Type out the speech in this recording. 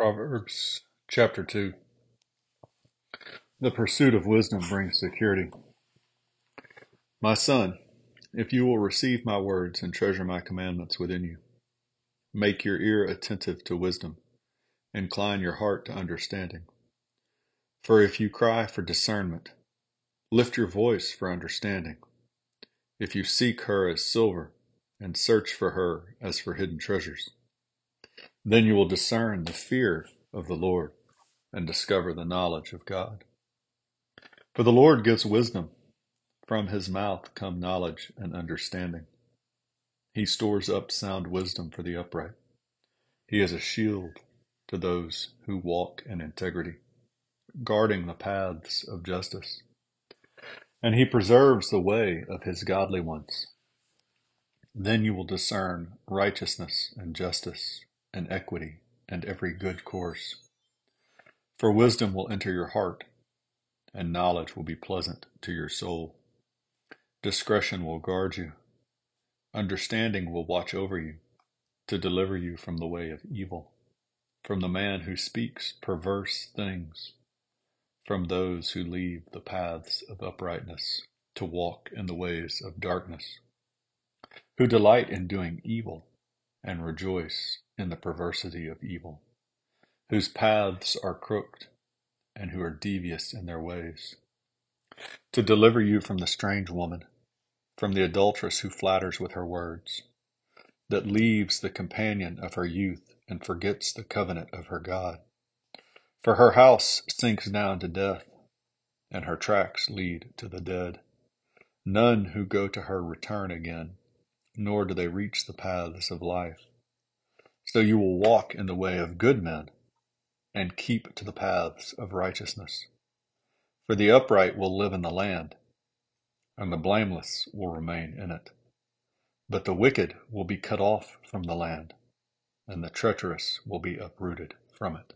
Proverbs chapter 2 The pursuit of wisdom brings security. My son, if you will receive my words and treasure my commandments within you, make your ear attentive to wisdom, incline your heart to understanding. For if you cry for discernment, lift your voice for understanding. If you seek her as silver and search for her as for hidden treasures, then you will discern the fear of the Lord and discover the knowledge of God. For the Lord gives wisdom. From his mouth come knowledge and understanding. He stores up sound wisdom for the upright. He is a shield to those who walk in integrity, guarding the paths of justice. And he preserves the way of his godly ones. Then you will discern righteousness and justice and equity and every good course. For wisdom will enter your heart, and knowledge will be pleasant to your soul. Discretion will guard you. Understanding will watch over you, to deliver you from the way of evil, from the man who speaks perverse things, from those who leave the paths of uprightness to walk in the ways of darkness, who delight in doing evil and rejoice in the perversity of evil, whose paths are crooked, and who are devious in their ways. To deliver you from the strange woman, from the adulteress who flatters with her words, that leaves the companion of her youth and forgets the covenant of her God. For her house sinks down to death, and her tracks lead to the dead. None who go to her return again, nor do they reach the paths of life. So you will walk in the way of good men and keep to the paths of righteousness. For the upright will live in the land, and the blameless will remain in it. But the wicked will be cut off from the land, and the treacherous will be uprooted from it.